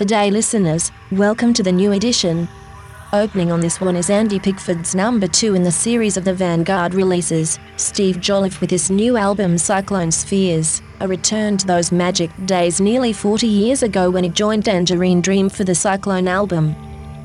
Good day, listeners. Welcome to the new edition. Opening on this one is Andy Pickford's number two in the series of the Vanguard releases, Steve Jolliffe with his new album Cyclone Spheres, a return to those magic days nearly 40 years ago when he joined Tangerine Dream for the Cyclone album.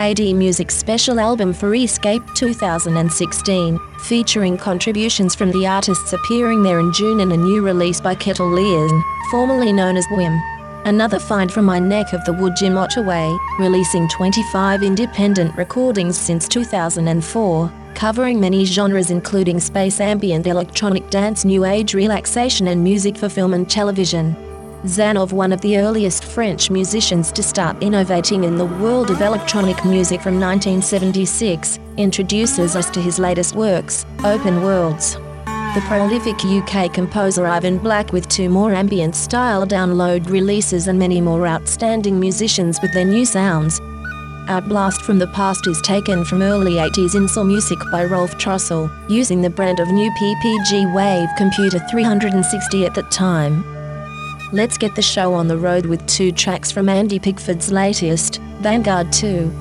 AD Music's special album for Escape 2016, featuring contributions from the artists appearing there in June and a new release by Kettle Leon, formerly known as Whim. Another find from my neck of the wood Jim Ottaway, releasing 25 independent recordings since 2004, covering many genres including space ambient electronic dance new age relaxation and music for film and television. Zanov one of the earliest French musicians to start innovating in the world of electronic music from 1976, introduces us to his latest works, Open Worlds the prolific UK composer Ivan Black with two more ambient style download releases and many more outstanding musicians with their new sounds. Outblast from the Past is taken from early 80s Inselmusik by Rolf Trostel, using the brand of new PPG Wave Computer 360 at that time. Let's get the show on the road with two tracks from Andy Pickford's latest, Vanguard 2.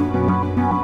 Música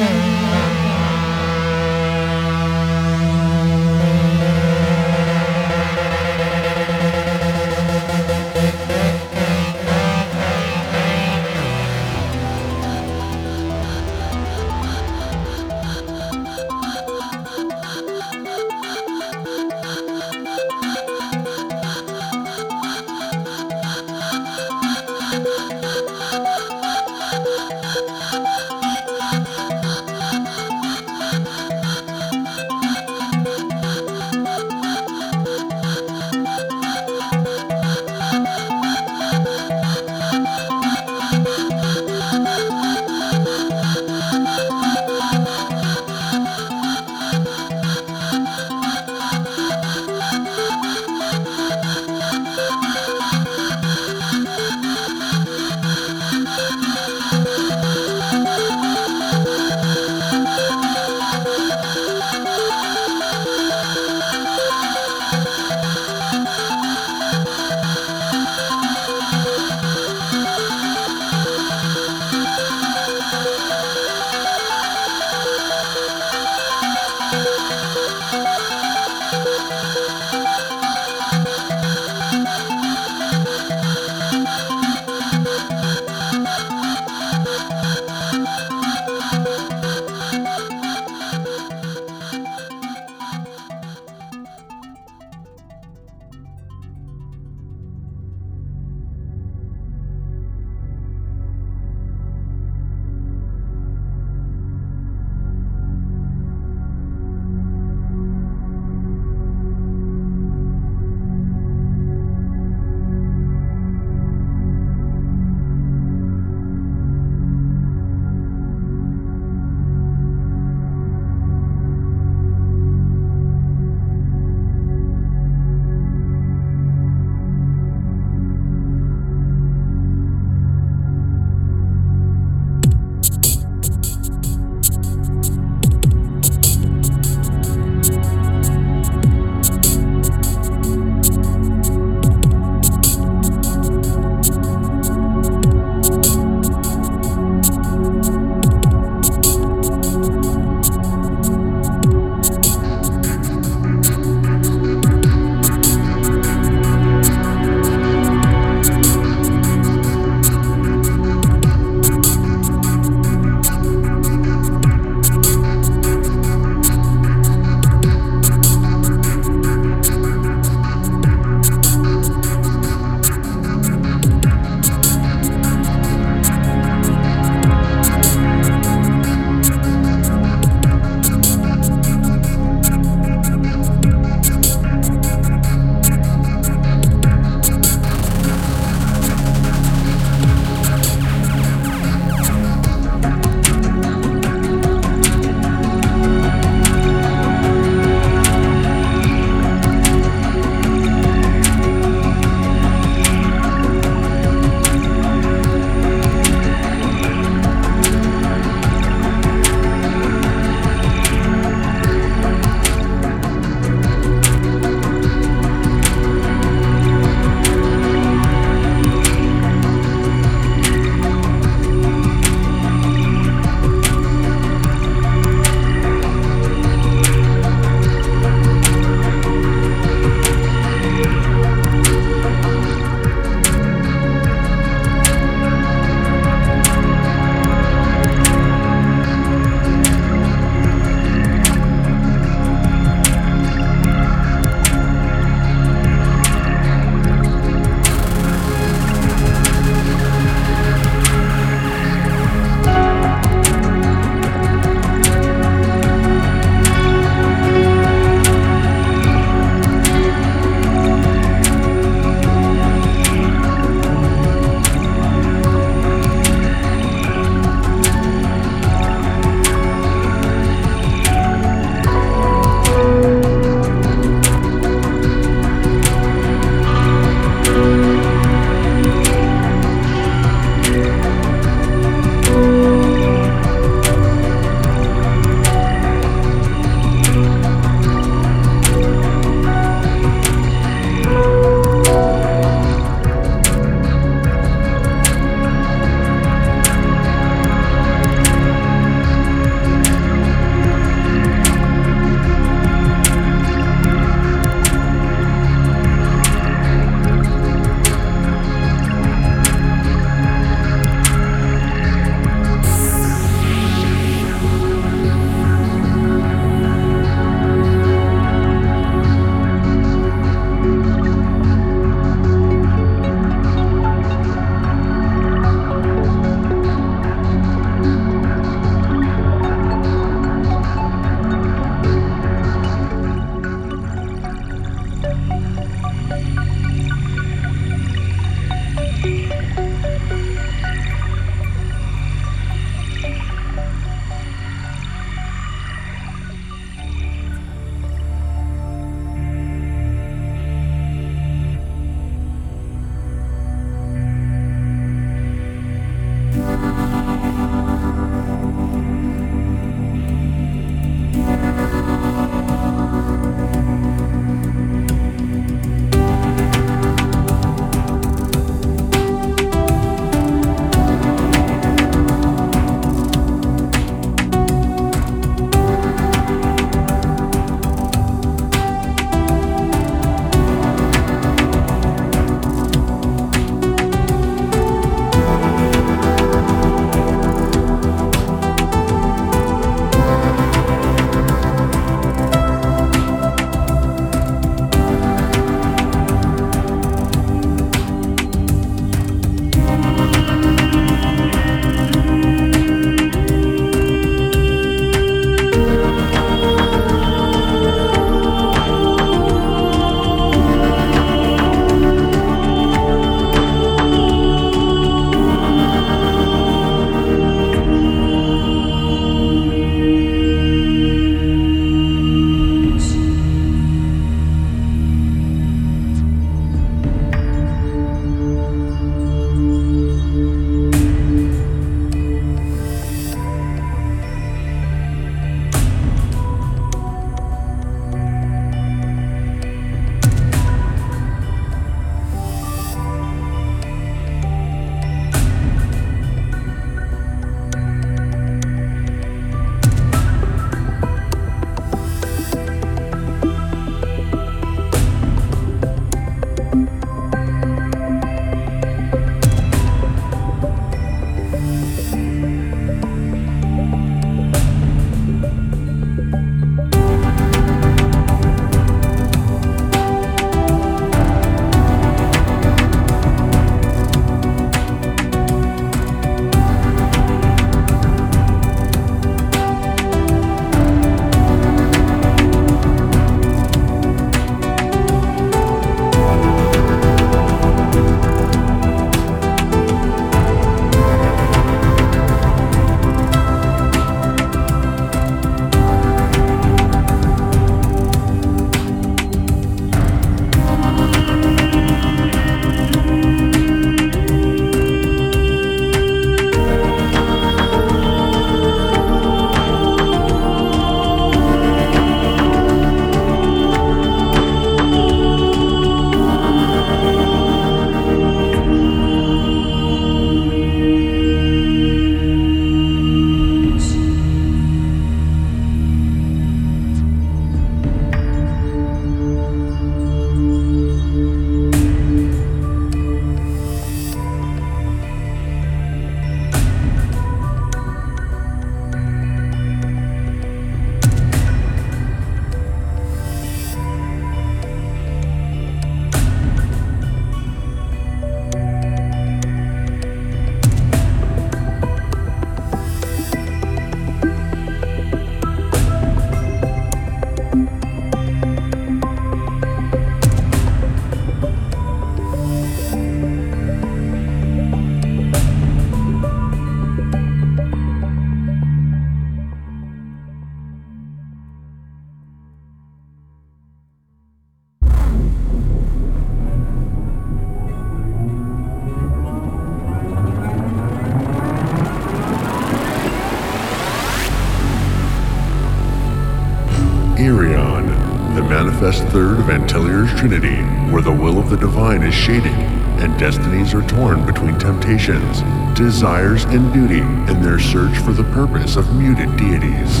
manifest third of Antilliar's Trinity, where the will of the divine is shaded, and destinies are torn between temptations, desires, and duty in their search for the purpose of muted deities.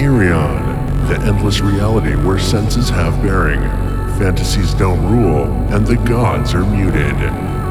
Irion, the endless reality where senses have bearing, fantasies don't rule, and the gods are muted.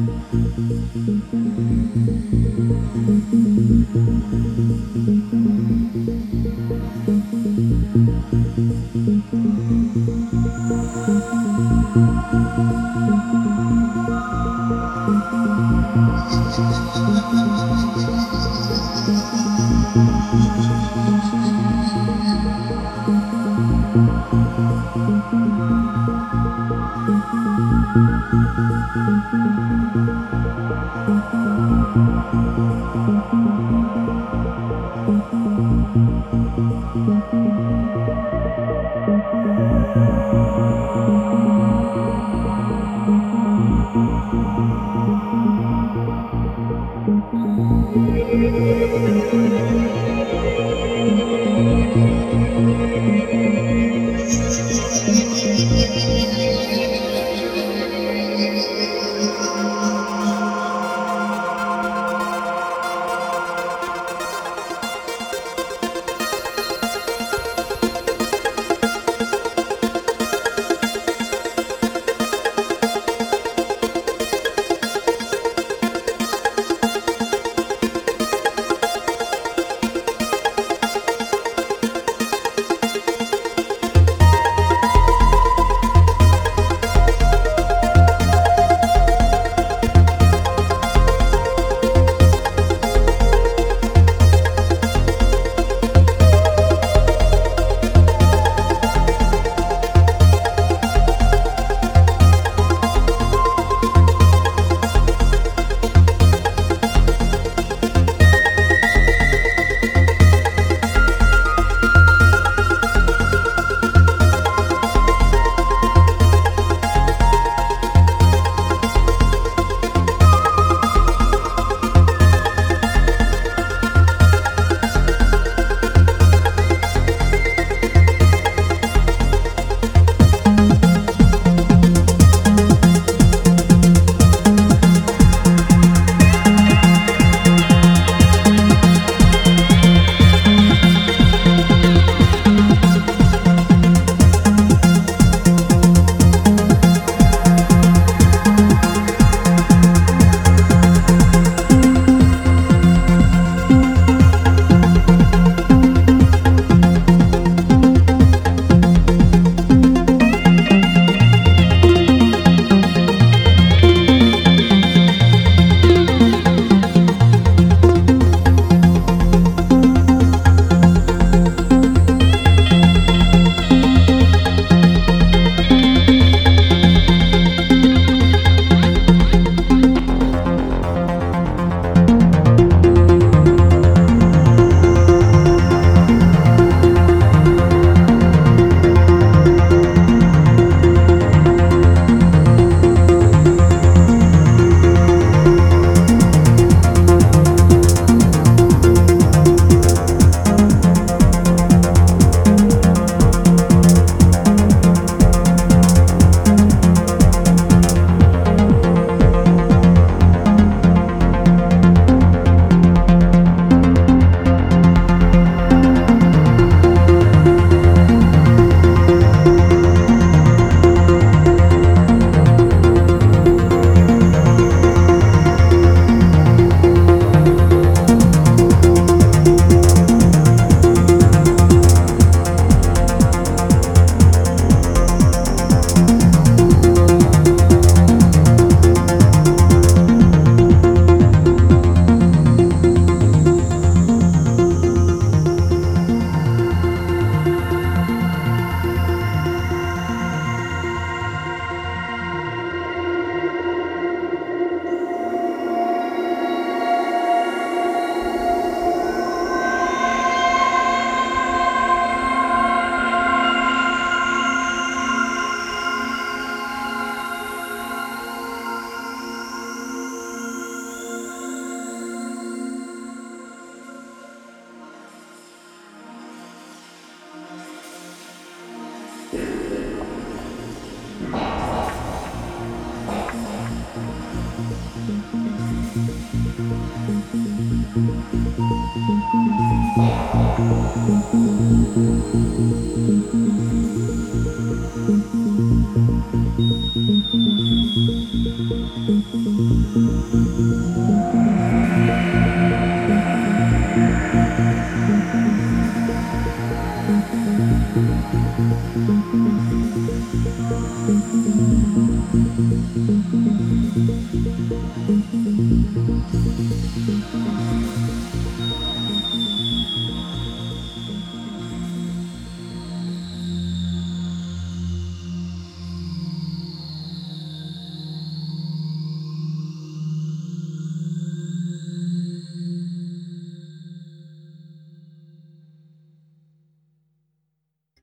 うん。